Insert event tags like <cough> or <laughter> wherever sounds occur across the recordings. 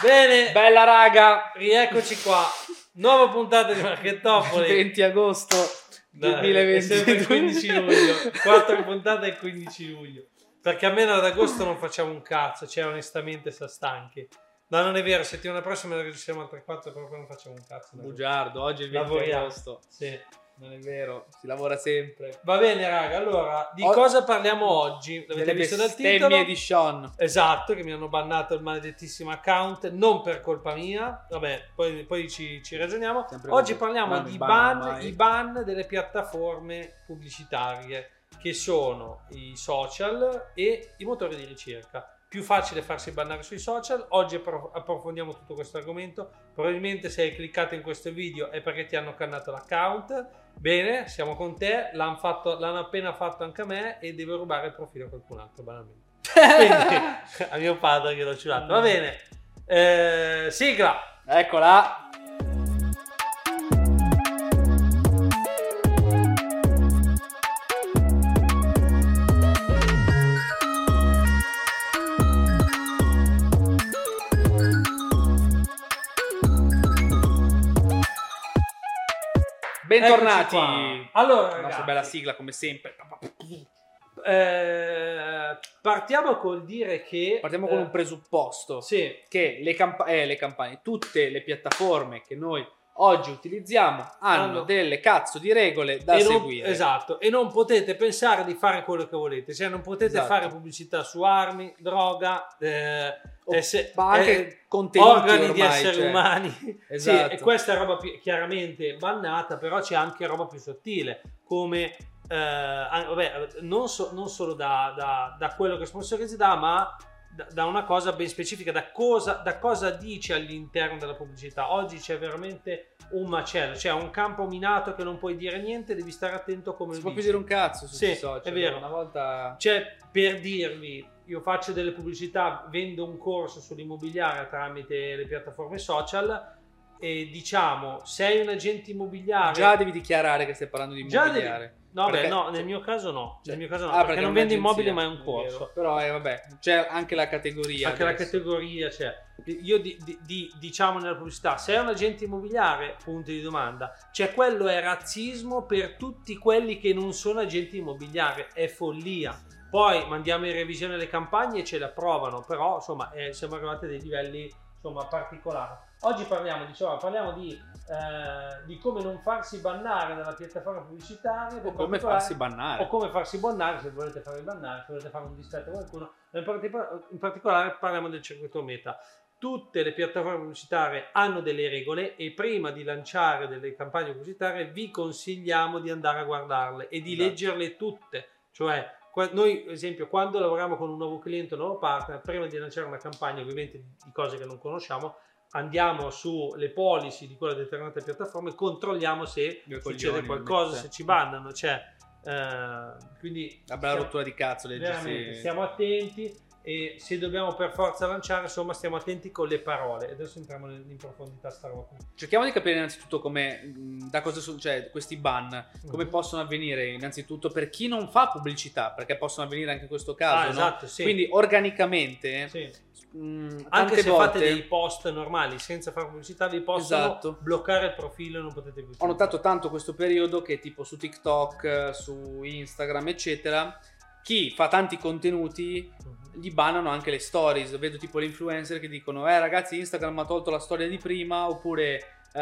Bene, Bella raga, rieccoci qua. Nuova puntata di Marchettopoli. <laughs> 20 agosto Dai, è sempre il 15 2022. luglio. <laughs> Quattro puntate il 15 luglio. Perché almeno ad agosto non facciamo un cazzo, cioè onestamente sta stanchi. No, non è vero, settimana prossima ne registriamo altre 4 proprio non facciamo un cazzo. Bugiardo, oggi è il 20 Lavoriamo. agosto. Sì. Non è vero, si lavora sempre. Va bene, raga. Allora, di O- cosa parliamo oggi? L'avete visto dal titolo? di Sean. Esatto, che mi hanno bannato il maledettissimo account, non per colpa mia. Vabbè, poi, poi ci, ci ragioniamo. Sempre Oggi così. parliamo Non di ban, i ban delle piattaforme pubblicitarie, che sono i social e i motori di ricerca. Più facile farsi bannare sui social. Oggi appro- approfondiamo tutto questo argomento. Probabilmente se hai cliccato in questo video è perché ti hanno cannato l'account. Bene, siamo con te. L'hanno, fatto- l'hanno appena fatto anche a me e devo rubare il profilo a qualcun altro, banalmente. Quindi, <laughs> a mio padre che l'ho ciulato. Va bene. Eh, sigla. Eccola. Bentornati. Allora, La nostra ragazzi, bella sigla come sempre. eh, partiamo col dire che Partiamo con eh, un presupposto. Sì, che le, camp- eh, le campagne, tutte le piattaforme che noi oggi utilizziamo hanno Hanno- delle cazzo di regole da e non, seguire. esatto, e non potete pensare di fare quello che volete, cioè non potete Esatto. fare pubblicità su armi, droga, eh, O- eh, se- ma anche eh, contenuti organi di ormai, esseri cioè. umani. Esatto. <laughs> Sì, e questa è roba più- chiaramente bannata, però c'è anche roba più sottile, come eh, vabbè, non, so- non solo da, da- da quello che sponsorizzi dà, ma da, una cosa ben specifica, da cosa, da cosa dice all'interno della pubblicità. Oggi c'è veramente un macello, cioè un campo minato che non puoi dire niente, devi stare attento come si lo può più dici. dire un cazzo su Sì, social. è vero. Una volta Cioè, per dirvi, io faccio delle pubblicità, vendo un corso sull'immobiliare tramite le piattaforme social e diciamo, sei un agente immobiliare... già devi dichiarare che stai parlando di immobiliare. No, beh, Perché- no, nel mio caso no. Cioè- nel mio caso no, Ah, perché, non è vendo immobili, ma è un è corso. vero. Però eh, vabbè, c'è anche la categoria. Anche la adesso. categoria c'è. Io di- di- di- diciamo nella pubblicità, se è un agente immobiliare, punto di domanda, cioè quello è razzismo per tutti quelli che non sono agenti immobiliari, è follia. Poi mandiamo in revisione le campagne e ce le approvano, però insomma eh, siamo arrivati a dei livelli insomma particolari. Oggi parliamo, diciamo, parliamo di, eh, di come non farsi bannare dalla piattaforma pubblicitaria. O come farsi bannare. o come farsi bannare se volete farvi bannare, se volete fare un distretto a qualcuno. In, parti- in particolare parliamo del circuito meta. Tutte le piattaforme pubblicitarie hanno delle regole e prima di lanciare delle campagne pubblicitarie vi consigliamo di andare a guardarle e di Esatto. leggerle tutte. Cioè, noi, ad esempio, quando lavoriamo con un nuovo cliente, un nuovo partner, prima di lanciare una campagna, ovviamente di cose che non conosciamo, andiamo sulle policy di quella determinata piattaforma e controlliamo se succede coglioni, qualcosa, se ci bannano, cioè, eh, quindi La bella rottura di cazzo, leggersi. stiamo attenti e se dobbiamo per forza lanciare, insomma, stiamo attenti con le parole. Adesso entriamo in profondità sta roba qui. Cerchiamo di capire innanzitutto come, mh, da cosa sono, cioè questi ban, come Mhm. possono avvenire innanzitutto per chi non fa pubblicità, perché possono avvenire anche in questo caso, Ah, no? esatto, sì. Quindi organicamente, Sì. mh, Anche tante se volte fate dei post normali senza fare pubblicità, vi possono Esatto. bloccare il profilo e non potete più. ho notato tanto questo periodo che tipo su TikTok, su Instagram, eccetera, chi fa tanti contenuti Mhm. gli bannano anche le stories. Vedo tipo le influencer che dicono: Eh, ragazzi, Instagram ha tolto la storia di prima. Oppure eh,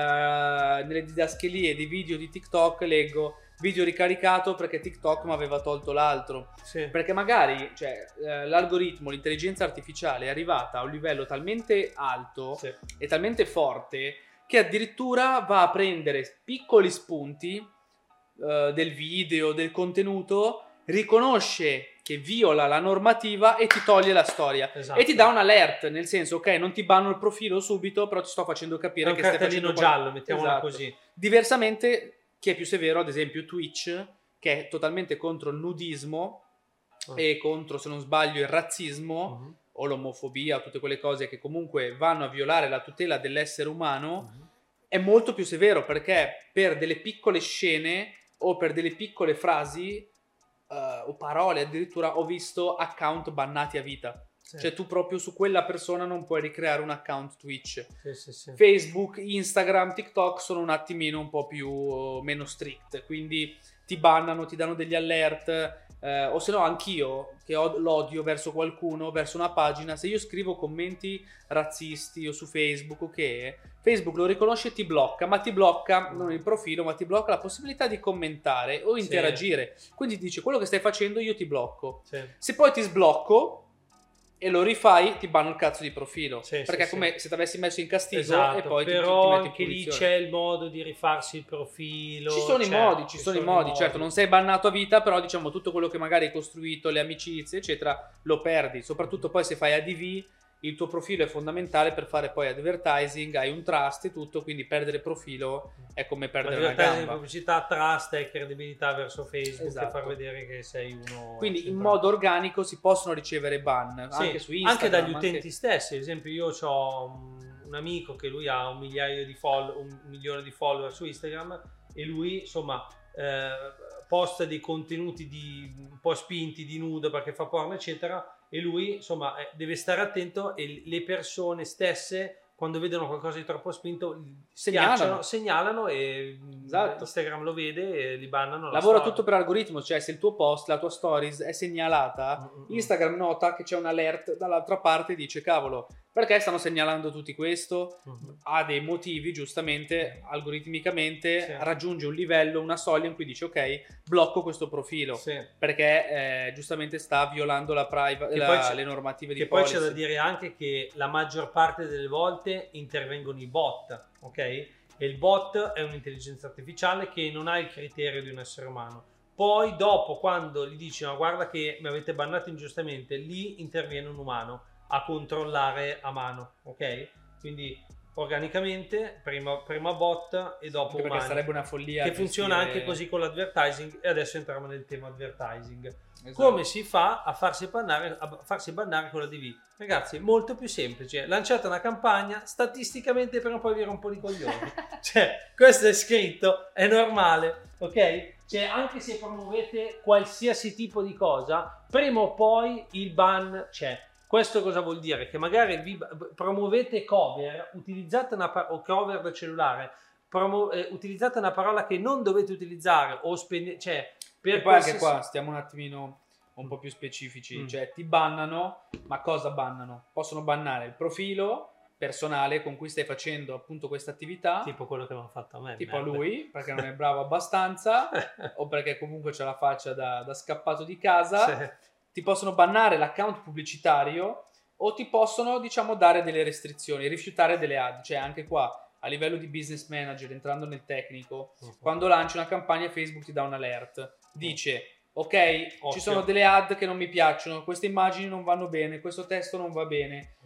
nelle didaschelie dei video di TikTok leggo video ricaricato perché TikTok mi aveva tolto l'altro. Sì. Perché magari cioè, eh, l'algoritmo, l'intelligenza artificiale è arrivata a un livello talmente alto Sì. e talmente forte che addirittura va a prendere piccoli spunti eh, del video, del contenuto, riconosce che viola la normativa e ti toglie la storia. Esatto. E ti dà un alert, nel senso, ok, non ti banno il profilo subito, però ti sto facendo capire che stai facendo giallo, mettiamola Esatto. così. Diversamente, chi è più severo, ad esempio Twitch, che è totalmente contro il nudismo Ah. e contro, se non sbaglio, il razzismo Mhm. o l'omofobia, tutte quelle cose che comunque vanno a violare la tutela dell'essere umano, Mhm. è molto più severo perché per delle piccole scene o per delle piccole frasi eh, o parole addirittura ho visto account bannati a vita. Sì. Cioè tu proprio su quella persona non puoi ricreare un account Twitch. Sì, sì. Facebook, Instagram, TikTok sono un attimino un po' più meno strict, quindi ti bannano, ti danno degli alert. eh, o se no anch'io che ho l'odio verso qualcuno, verso una pagina, se io scrivo commenti razzisti o su Facebook o che Facebook lo riconosce e ti blocca, ma ti blocca non il profilo, ma ti blocca la possibilità di commentare o Sì. interagire. Quindi dice quello che stai facendo io ti blocco. Sì. Se poi ti sblocco e lo rifai, ti banno il cazzo di profilo. Sì, perché è sì, come se ti avessi messo in castigo Esatto, e poi ti- ti, però ti metti in anche lì punizione. c'è il modo di rifarsi il profilo. Ci sono i cioè, modi, ci sono i modi, certo, non sei bannato a vita, però diciamo tutto quello che magari hai costruito, le amicizie, eccetera, lo perdi. Soprattutto poi se fai ADV, il tuo profilo è fondamentale per fare poi advertising, hai un trust e tutto, quindi perdere profilo è come perdere una gamba. pubblicità, trust e credibilità verso Facebook Esatto. far vedere che sei uno. Quindi in sempre- modo organico si possono ricevere ban, Sì, anche su Instagram. anche dagli anche- utenti stessi. Ad esempio, io ho un amico che lui ha un migliaio di follow, un milione di follower su Instagram e lui, insomma, eh, posta dei contenuti di, un po' spinti di nudo perché fa porno, eccetera. E lui, insomma, eh, deve stare attento e le persone stesse. Quando vedono qualcosa di troppo spinto, Segnalano. segnalano, e Esatto. Instagram lo vede e li bannano. la Lavora storia. tutto per algoritmo, cioè se il tuo post, la tua stories è segnalata, Mm, mm, mm. Instagram nota che c'è un alert dall'altra parte e dice cavolo, perché stanno segnalando tutti questo? Mm. Ha dei motivi, giustamente, algoritmicamente Sì. raggiunge un livello, una soglia in cui dice ok, blocco questo profilo, Sì. perché eh, giustamente sta violando la priva- Che la- poi le normative di Che poi policy. c'è da dire anche che la maggior parte delle volte intervengono i bot, ok? E il bot è un'intelligenza artificiale che non ha il criterio di un essere umano. Poi dopo, quando gli dici no, guarda che mi avete bannato ingiustamente, lì interviene un umano a controllare a mano, ok? Quindi organicamente, prima, prima bot e dopo perché umani. sarebbe una follia. Che funziona anche così con l'advertising e adesso entriamo nel tema advertising. Esatto. Come si fa a farsi bannare, a farsi bannare con la DV? Ragazzi, molto più semplice. Lanciate una campagna, statisticamente prima o poi vi rompo i coglioni. <laughs> cioè, questo è scritto, è normale, ok? Cioè, anche se promuovete qualsiasi tipo di cosa, prima o poi il ban c'è. Questo cosa vuol dire? Che magari vi promuovete cover, utilizzate una pa- o cover da cellulare, promu- eh, utilizzate una parola che non dovete utilizzare o spendete, cioè, per e poi anche qua stiamo un attimino un po' più specifici, Mm. cioè ti bannano, ma cosa bannano? Possono bannare il profilo personale con cui stai facendo appunto questa attività, tipo, tipo quello che hanno fatto a me. a merda. lui, perché non è bravo <laughs> abbastanza, o perché comunque c'ha la faccia da, da scappato di casa, Sì. Ti possono bannare l'account pubblicitario o ti possono, diciamo, dare delle restrizioni, rifiutare delle ad, cioè anche qua a livello di business manager, entrando nel tecnico, quando lanci una campagna Facebook ti dà un alert dice ok Occhio. ci sono delle ad che non mi piacciono queste immagini non vanno bene questo testo non va bene.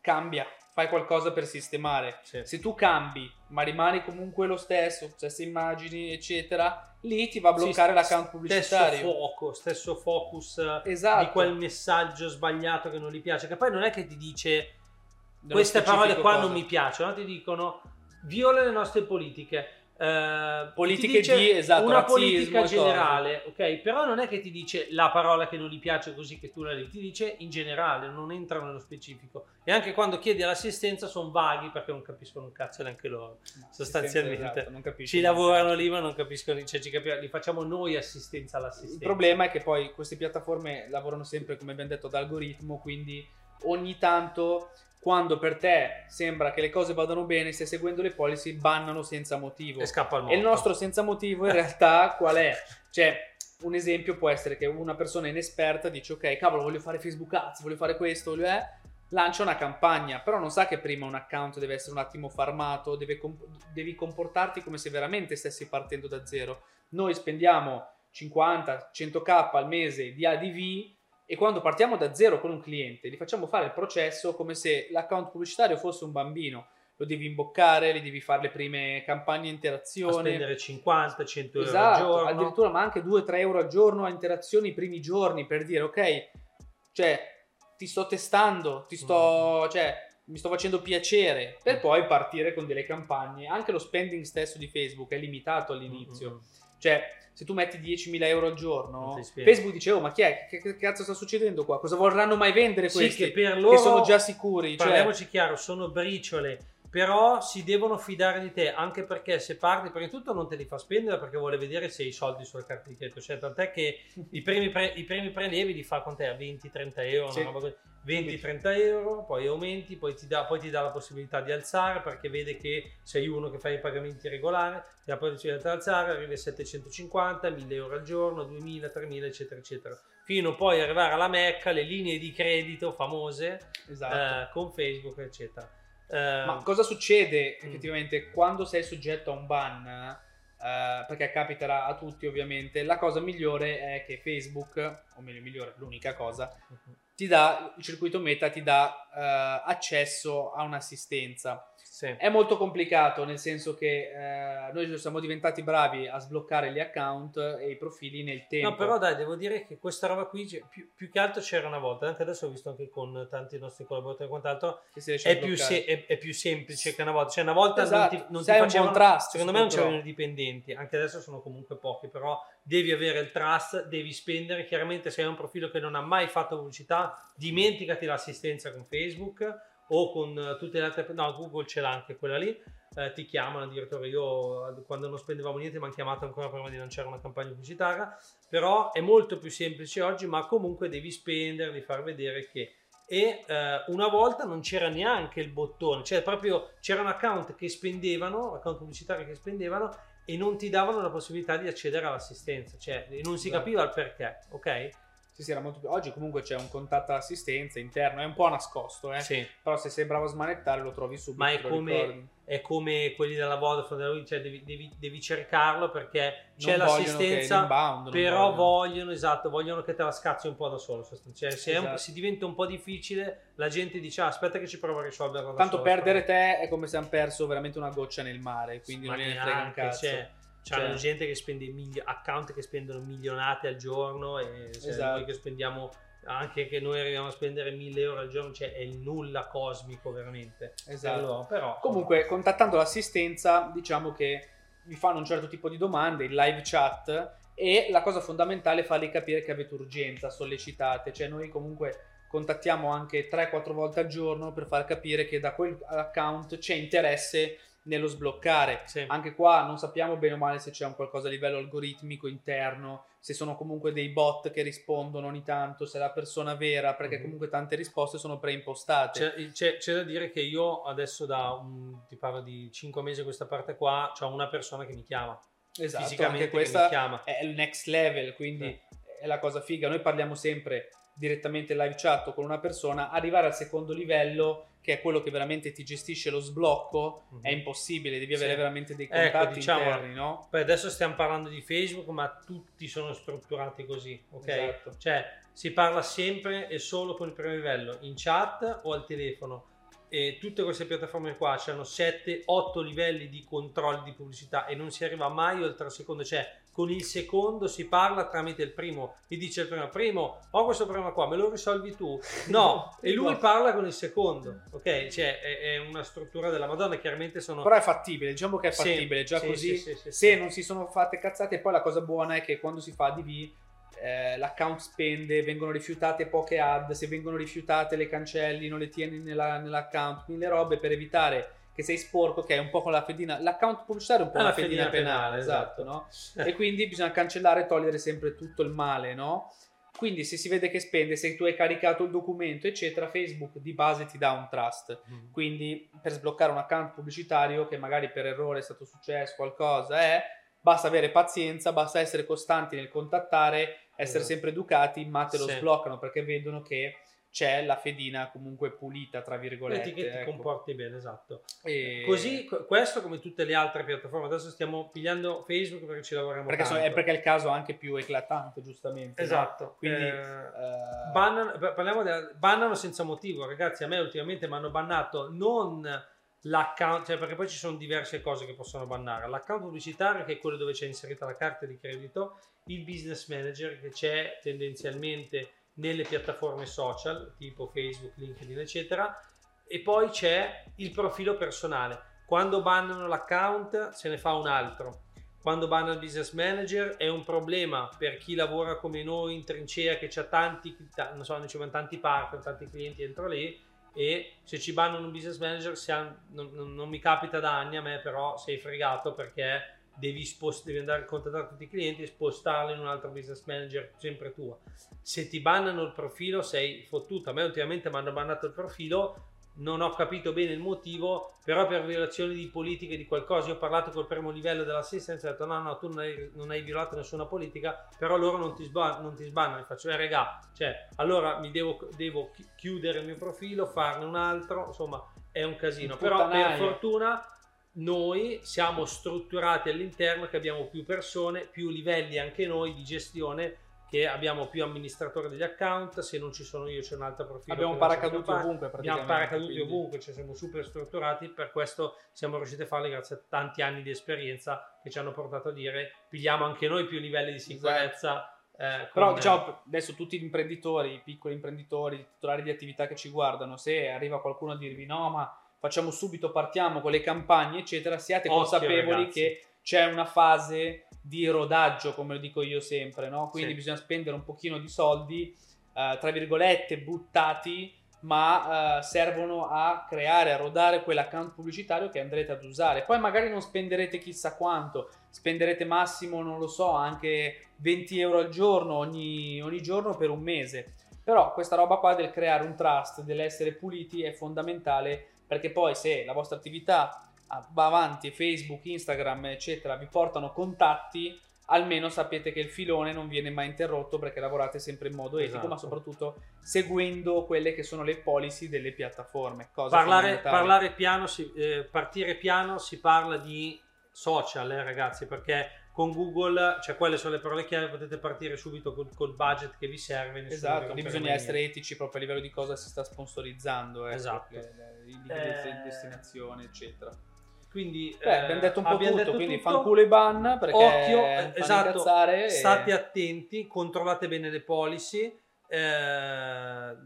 Cambia fai qualcosa per sistemare Sì. se tu cambi ma rimani comunque lo stesso stesse immagini eccetera lì ti va a bloccare Sì, l'account Stesso pubblicitario fuoco, stesso focus eh, esatto di quel messaggio sbagliato che non gli piace. Che poi non è che ti dice queste parole qua cosa. non mi piacciono, ti dicono viola le nostre politiche. Eh, Politiche di, esatto, una razzismo politica generale, ok? Però non è che ti dice la parola che non gli piace così che tu la leggi, ti dice in generale, non entra nello specifico. E anche quando chiedi l'assistenza sono vaghi perché non capiscono un cazzo neanche loro. No, sostanzialmente. esatto, Ci lavorano lì ma non capiscono, cioè ci capi- li facciamo noi assistenza all'assistenza. Il problema è che poi queste piattaforme lavorano sempre, come abbiamo detto, ad algoritmo, quindi ogni tanto, quando per te sembra che le cose vadano bene, stai seguendo le policy, bannano senza motivo. e scappa al E morto. il nostro senza motivo in realtà qual è? Cioè, un esempio può essere che una persona inesperta dice ok, cavolo, voglio fare Facebook Ads, voglio fare questo, voglio... Eh, lancia una campagna, però non sa che prima un account deve essere un attimo farmato, deve comp- devi comportarti come se veramente stessi partendo da zero. Noi spendiamo 50, 100k al mese di ADV e quando partiamo da zero con un cliente gli facciamo fare il processo come se l'account pubblicitario fosse un bambino. Lo devi imboccare, gli devi fare le prime campagne a interazione. spendere 50, 100 euro al Esatto, giorno. addirittura ma anche 2-3 euro al giorno a interazioni i primi giorni per dire ok, cioè ti sto testando, ti Mm. sto, cioè mi sto facendo piacere per poi partire con delle campagne. Anche lo spending stesso di Facebook è limitato all'inizio. Mm, mm, Cioè, se tu metti 10.000 euro al giorno. Facebook dice, oh ma chi è? Che, che cazzo sta succedendo qua? Cosa vorranno mai vendere Sì, questi? che per che loro sono già sicuri. Cioè, parliamoci chiaro, sono briciole, però si devono fidare di te, anche perché se parti, prima di tutto non te li fa spendere perché vuole vedere se hai i soldi sulla carta di credito, cioè tant'è che <laughs> i primi, pre- i primi prelievi li fa con te a 20-30 euro, Sì. una roba così. 20-30 euro, poi aumenti, poi ti, dà, poi ti dà la possibilità di alzare perché vede che sei uno che fa i pagamenti regolari, ti dà la possibilità di alzare, arrivi a 750, 1000 euro al giorno, 2000, 3000, eccetera, eccetera. Fino poi ad arrivare alla Mecca, le linee di credito famose esatto. eh, con Facebook, eccetera. Eh, Ma cosa succede Mm. effettivamente quando sei soggetto a un ban? eh, perché capiterà a tutti ovviamente. La cosa migliore è che Facebook, o meglio migliore, l'unica cosa, ti dà, il circuito meta ti dà eh, accesso a un'assistenza. Sì. È molto complicato nel senso che eh, noi siamo diventati bravi a sbloccare gli account e i profili nel tempo. No, però dai, devo dire che questa roba qui, cioè, più, più che altro c'era una volta, anche adesso ho visto anche con tanti nostri collaboratori e quant'altro, che si riesce a è più, se- è, è più semplice che una volta. Cioè una volta Esatto, non ti, non ti facevano, trust, secondo me non c'erano i dipendenti, anche adesso sono comunque pochi, però devi avere il trust, devi spendere, chiaramente se hai un profilo che non ha mai fatto pubblicità, dimenticati l'assistenza con Facebook o con eh, tutte le altre, no Google ce l'ha anche quella lì, eh, ti chiamano addirittura io eh, quando non spendevamo niente mi hanno chiamato ancora prima di lanciare una campagna pubblicitaria, però è molto più semplice oggi, ma comunque devi spendere, devi far vedere che e eh, una volta non c'era neanche il bottone, cioè proprio c'erano account che spendevano, account pubblicitari che spendevano e non ti davano la possibilità di accedere all'assistenza, cioè non si Esatto. capiva il perché, ok? Sì, sì, era molto più... Oggi comunque c'è un contatto assistenza interno, è un po' nascosto, eh. Sì. Però se sei bravo a smanettare lo trovi subito. Ma è come-. È come quelli della Vodafone, cioè devi, devi- devi cercarlo perché c'è Non l'assistenza, l'inbound, non però vogliono. vogliono, esatto, vogliono che te la scazzi un po' da solo. Cioè, se, è un- Esatto. se diventa un po' difficile, la gente dice, ah, aspetta che ci provo a risolverla da Tanto solo. perdere te è come se hanno perso veramente una goccia nel mare, quindi Ma non gliene frega un cazzo. cioè, c'hanno Cioè. gente che spende mili- account che spendono milionate al giorno e Esatto. noi che spendiamo anche che noi arriviamo a spendere 1000 euro al giorno cioè è il nulla cosmico veramente Esatto. Allora, però Comunque, contattando l'assistenza, diciamo che vi fanno un certo tipo di domande, in live chat, e la cosa fondamentale è fargli capire che avete urgenza, sollecitate. Cioè, noi comunque contattiamo anche 3-4 volte al giorno per far capire che da quel account c'è interesse nello sbloccare. sì. Anche qua non sappiamo bene o male se c'è un qualcosa a livello algoritmico interno, se sono comunque dei bot che rispondono ogni tanto, se è la persona vera, perché Mhm. comunque tante risposte sono preimpostate. C'è, c'è- c'è da dire che io adesso da un, ti parlo di 5 mesi a questa parte qua c'ho una persona che mi chiama esatto, fisicamente anche che mi questa chiama è il next level, quindi è la cosa figa. Noi parliamo sempre direttamente live chat con una persona, arrivare al secondo livello, che è quello che veramente ti gestisce lo sblocco, Mhm. è impossibile, devi avere Sì. veramente dei Ecco, contatti diciamo- interni, no? Poi adesso stiamo parlando di Facebook, ma tutti sono strutturati così, ok? Esatto. Cioè, si parla sempre e solo con il primo livello, in chat o al telefono. E tutte queste piattaforme qua hanno 7-8 livelli di controlli di pubblicità e non si arriva mai oltre il secondo. Cioè, con il secondo si parla tramite il primo. Gli dice il primo, primo, ho questo problema qua, me lo risolvi tu? No, <laughs> e lui No. parla con il secondo, ok? Cioè, è, è una struttura della Madonna, chiaramente sono... Però è fattibile, diciamo che è Sì, fattibile, già sì, così. sì, sì, sì, se sì. non si sono fatte cazzate, poi la cosa buona è che quando si fa ADV eh, l'account spende, vengono rifiutate poche ad, se vengono rifiutate le cancelli, non le tieni nella- nell'account, mille robe per evitare che sei sporco, che è un po' con la fedina, l'account pubblicitario è un po' Ah, una la fedina, fedina penale, penale, esatto, esatto. no? E quindi bisogna cancellare e togliere sempre tutto il male, no? Quindi se si vede che spende, se tu hai caricato il documento, eccetera, Facebook di base ti dà un trust. Mhm. Quindi per sbloccare un account pubblicitario che magari per errore è stato successo qualcosa, è, basta avere pazienza, basta essere costanti nel contattare, essere Esatto. sempre educati, ma te lo Sì. sbloccano perché vedono che c'è la fedina comunque pulita, tra virgolette. Vedi che ti ecco. comporti bene, esatto. E- Così, co- questo come tutte le altre piattaforme, adesso stiamo pigliando Facebook perché ci lavoriamo Perché, so- tanto. è perché è il caso anche più eclatante, giustamente. no? Esatto, Quindi, eh, Eh, bannano, pa- parliamo della- bannano senza motivo, ragazzi, a me ultimamente mi hanno bannato non l'account, cioè perché poi ci sono diverse cose che possono bannare, l'account pubblicitario che è quello dove c'è inserita la carta di credito, il business manager che c'è tendenzialmente nelle piattaforme social tipo Facebook, LinkedIn eccetera e poi c'è il profilo personale. Quando bannano l'account se ne fa un altro. quando banna il business manager è un problema per chi lavora come noi in trincea che c'ha tanti, non so, noi tanti partner, tanti clienti dentro lì e se ci bannano un business manager ha, non, non, non, mi capita da anni a me però sei fregato perché devi, spost- devi andare a contattare tutti i clienti e spostarli in un altro business manager sempre tua. Se ti bannano il profilo sei fottuto. A me ultimamente mi hanno bannato il profilo non ho capito bene il motivo, però per violazione di politiche di qualcosa, io ho parlato col primo livello dell'assistenza e ho detto no, no, tu non hai, non hai violato nessuna politica, però loro non ti, sba- non ti sbannano, mi faccio, eh regà, cioè, allora mi devo, devo, chiudere il mio profilo, farne un altro, insomma, è un casino, però per fortuna noi siamo strutturati all'interno che abbiamo più persone, più livelli anche noi di gestione che abbiamo più amministratori degli account, se non ci sono io c'è un altro profilo. Abbiamo paracaduti ovunque Abbiamo paracaduti quindi... ovunque, cioè siamo super strutturati, per questo siamo riusciti a farli grazie a tanti anni di esperienza che ci hanno portato a dire pigliamo anche noi più livelli di sicurezza. Esatto. Eh, Però diciamo, adesso tutti gli imprenditori, i piccoli imprenditori, i titolari di attività che ci guardano, se arriva qualcuno a dirvi no ma facciamo subito, partiamo con le campagne eccetera, siate Occhio, consapevoli ragazzi. che c'è una fase di rodaggio, come lo dico io sempre, no? Quindi sì. bisogna spendere un pochino di soldi, eh, tra virgolette, buttati, ma eh, servono a creare, a rodare quell'account pubblicitario che andrete ad usare. Poi magari non spenderete chissà quanto, spenderete massimo, non lo so, anche 20 euro al giorno, ogni, ogni giorno per un mese. Però questa roba qua del creare un trust, dell'essere puliti è fondamentale perché poi se la vostra attività va avanti, Facebook, Instagram, eccetera, vi portano contatti, almeno sapete che il filone non viene mai interrotto perché lavorate sempre in modo etico, esatto. ma soprattutto seguendo quelle che sono le policy delle piattaforme. Parlare, parlare, piano, si, eh, partire piano si parla di social, eh, ragazzi, perché con Google, cioè quelle sono le parole chiave, potete partire subito col, col budget che vi serve. Esatto, lì bisogna essere etici proprio a livello di cosa si sta sponsorizzando, eh, esatto. le, le, le, eh... destinazione, eccetera. Quindi Beh, abbiamo detto un po' tutto, detto quindi tutto. fanculo i ban perché occhio, esatto, state attenti, controllate bene le policy, eh,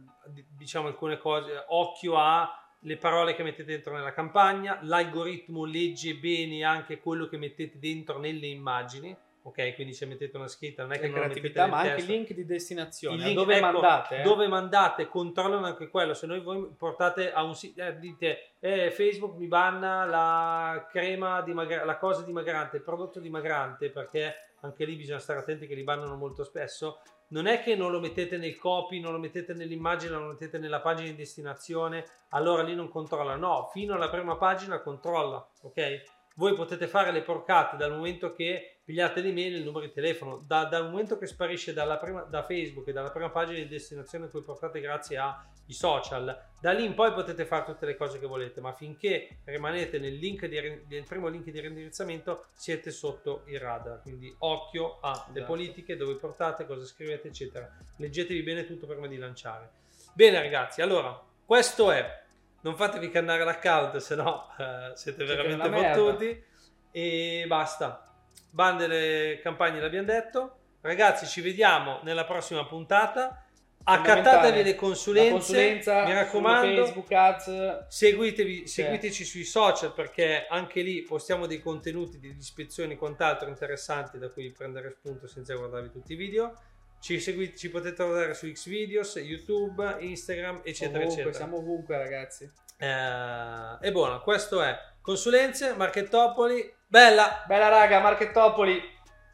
diciamo alcune cose, occhio a le parole che mettete dentro nella campagna, l'algoritmo legge bene anche quello che mettete dentro nelle immagini ok? Quindi se mettete una scritta non è che non creatività, ma anche il link di destinazione, link, dove ecco, mandate? Eh? Dove mandate, controllano anche quello. Se noi voi portate a un sito, eh, dite eh, Facebook mi banna la crema dimagrante, la cosa dimagrante, il prodotto dimagrante, perché anche lì bisogna stare attenti che li bannano molto spesso. Non è che non lo mettete nel copy, non lo mettete nell'immagine, non lo mettete nella pagina di destinazione, allora lì non controlla. No, fino alla prima pagina controlla, ok? Voi potete fare le porcate dal momento che pigliate l'email e il numero di telefono, da, dal momento che sparisce prima, da Facebook e dalla prima pagina di destinazione voi portate grazie ai social, da lì in poi potete fare tutte le cose che volete, ma finché rimanete nel, link di, nel primo link di reindirizzamento siete sotto il radar, quindi occhio alle esatto. politiche, dove portate, cosa scrivete, eccetera. Leggetevi bene tutto prima di lanciare. Bene ragazzi, allora, questo è non fatevi cannare l'account, se no eh, siete, veramente fottuti. E basta. Ban delle campagne l'abbiamo detto. Ragazzi, ci vediamo nella prossima puntata. Accattatevi le consulenze, mi raccomando. Facebook Ads. Seguitevi, seguiteci sui social perché anche lì postiamo dei contenuti di ispezioni e quant'altro interessanti da cui prendere spunto senza guardarvi tutti i video. Ci, seguite, ci potete trovare su Xvideos, YouTube, Instagram, eccetera, ovunque, eccetera. Siamo ovunque, ragazzi. Eh, e buono, questo è Consulenze, Marchettopoli. Bella! Bella raga, Marchettopoli.